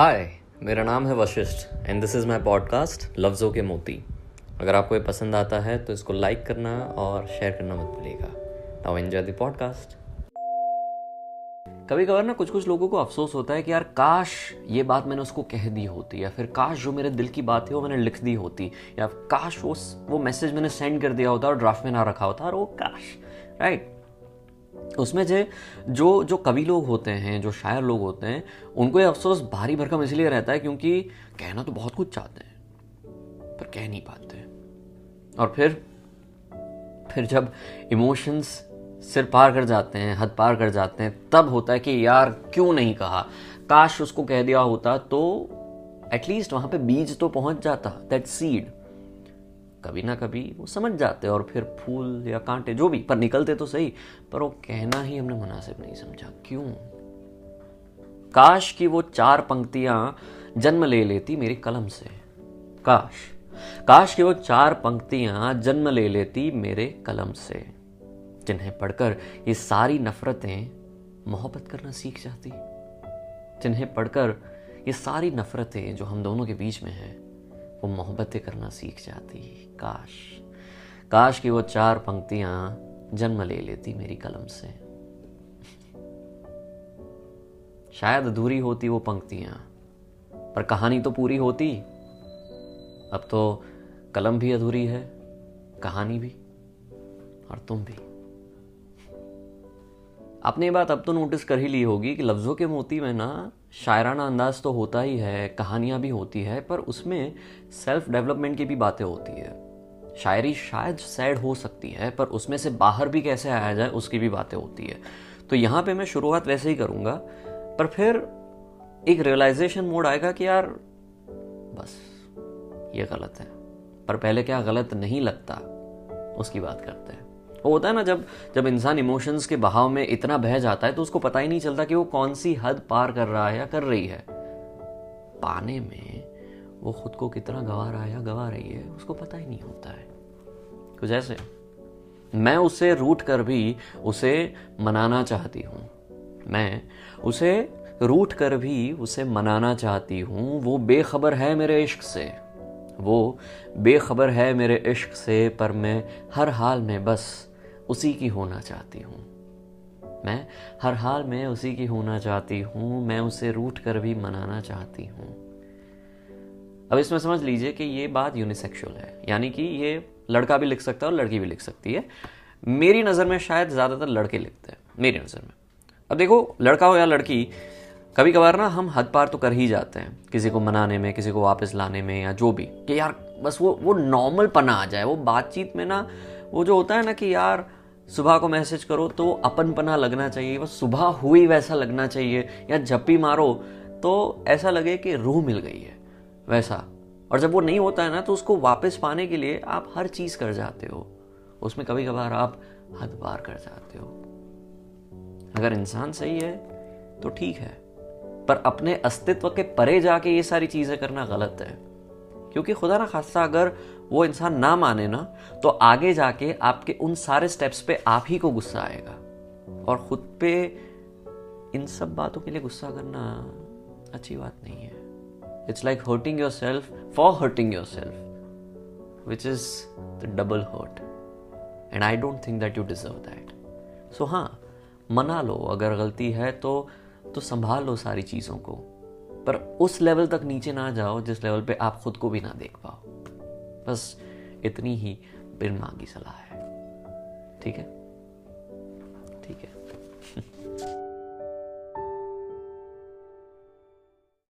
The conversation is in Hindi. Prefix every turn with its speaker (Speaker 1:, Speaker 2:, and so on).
Speaker 1: हाय मेरा नाम है Vashisht and this is my podcast लफ्ज़ों के मोती। अगर आपको ये पसंद आता है तो इसको लाइक करना और शेयर करना मत भूलिएगा। नाउ एंजॉय द पॉडकास्ट कभी कभार ना कुछ कुछ लोगों को अफसोस होता है कि यार, काश ये बात मैंने उसको कह दी होती, या फिर काश जो मेरे दिल की बात है वो मैंने लिख दी होती, या काश वो वो मैसेज मैंने सेंड कर दिया होता और ड्राफ्ट में ना रखा होता। और वो काश राइट उसमें से जो जो कवि लोग होते हैं, जो शायर लोग होते हैं, उनको ये अफसोस भारी भरकम इसलिए रहता है क्योंकि कहना तो बहुत कुछ चाहते हैं, पर कह नहीं पाते। और फिर फिर जब इमोशंस सिर पार कर जाते हैं, हद पार कर जाते हैं, तब होता है कि यार क्यों नहीं कहा? काश उसको कह दिया होता तो एटलीस्ट वहाँ पे बीज तो पहुँच जाता दैट सीड कभी ना कभी वो समझ जाते और फिर फूल या कांटे जो भी, पर निकलते तो सही, पर वो कहना ही हमने मुनासिब नहीं समझा। क्यों? काश की वो चार पंक्तियाँ जन्म ले लेती मेरी कलम से। काश। काश की वो चार पंक्तियाँ जन्म ले लेती मेरे कलम से। जिन्हें पढ़कर ये सारी नफरतें मोहब्बत करना सीख जाती। जिन्हें पढ़कर ये सारी नफरतें जो हम दोनों के बीच में हैं वो मोहब्बतें करना सीख जाती। काश। काश की वो चार पंक्तियाँ जन्म ले लेती मेरी कलम से। शायद अधूरी होती वो पंक्तियाँ, पर कहानी तो पूरी होती। अब तो कलम भी अधूरी है, कहानी भी, और तुम भी। आपने ये बात अब तो नोटिस कर ही ली होगी कि लफ्ज़ों के मोती में ना शायराना अंदाज तो होता ही है, कहानियाँ भी होती है, पर उसमें सेल्फ डेवलपमेंट की भी बातें होती है। शायरी शायद सैड हो सकती है, पर उसमें से बाहर भी कैसे आया जाए, उसकी भी बातें होती है। तो यहाँ पे मैं शुरुआत वैसे ही करूँगा, पर फिर एक रियलाइजेशन मोड आएगा कि यार, बस, ये गलत है। पर पहले क्या गलत नहीं लगता, उसकी बात करते हैं। वो होता है ना, जब जब इंसान इमोशंस के बहाव में इतना बह जाता है तो उसको पता ही नहीं चलता कि वो कौन सी हद पार कर रहा है या कर रही है। पाने में वो खुद को कितना गवा रहा है या गवा रही है, उसको पता ही नहीं होता है। कुछ ऐसे। मैं उसे रूट कर भी उसे मनाना चाहती हूँ। मैं उसे रूट कर भी उसे मनाना चाहती हूँ। वो बेखबर है मेरे इश्क से। वो बेखबर है मेरे इश्क से, पर मैं हर हाल में बस उसी की होना चाहती हूँ। मैं हर हाल में उसी की होना चाहती हूँ, मैं उसे रूट कर भी मनाना चाहती हूँ। अब इसमें समझ लीजिए कि ये बात यूनिसेक्सुअल है, यानी कि ये लड़का भी लिख सकता है और लड़की भी लिख सकती है। मेरी नज़र में शायद ज़्यादातर लड़के लिखते हैं, मेरी नज़र में। अब देखो, लड़का हो या लड़की कभी कभार ना हम हद पार तो कर ही जाते हैं, किसी को मनाने में, किसी को वापस लाने में या जो भी, कि यार बस वो वो नॉर्मल पना आ जाए, वो बातचीत में ना, वो जो होता है ना कि यार सुबह को मैसेज करो तो अपन पना लगना चाहिए, बस सुबह हुई वैसा लगना चाहिए, या झप्पी मारो तो ऐसा लगे कि रूह मिल गई है, वैसा। और जब वो नहीं होता है ना तो उसको वापस पाने के लिए आप हर चीज़ कर जाते हो। उसमें कभी कभार आप हद पार कर जाते हो। अगर इंसान सही है तो ठीक है। पर अपने अस्तित्व के परे जाके ये सारी चीज़ें करना गलत है। क्योंकि खुदा ना खासा अगर वो इंसान ना माने ना तो आगे जाके आपके उन सारे स्टेप्स पे आप ही को गुस्सा आएगा। और खुद पे इन सब बातों के लिए गुस्सा करना अच्छी बात नहीं है। It's like hurting yourself for hurting yourself which is the double hurt and I don't think that you deserve that so हाँ मना लो। अगर गलती है तो तो संभाल लो सारी चीज़ों को। पर उस लेवल तक नीचे ना जाओ जिस लेवल पे आप खुद को भी ना देख पाओ। बस इतनी ही बिन मांगी सलाह है। ठीक है? ठीक है।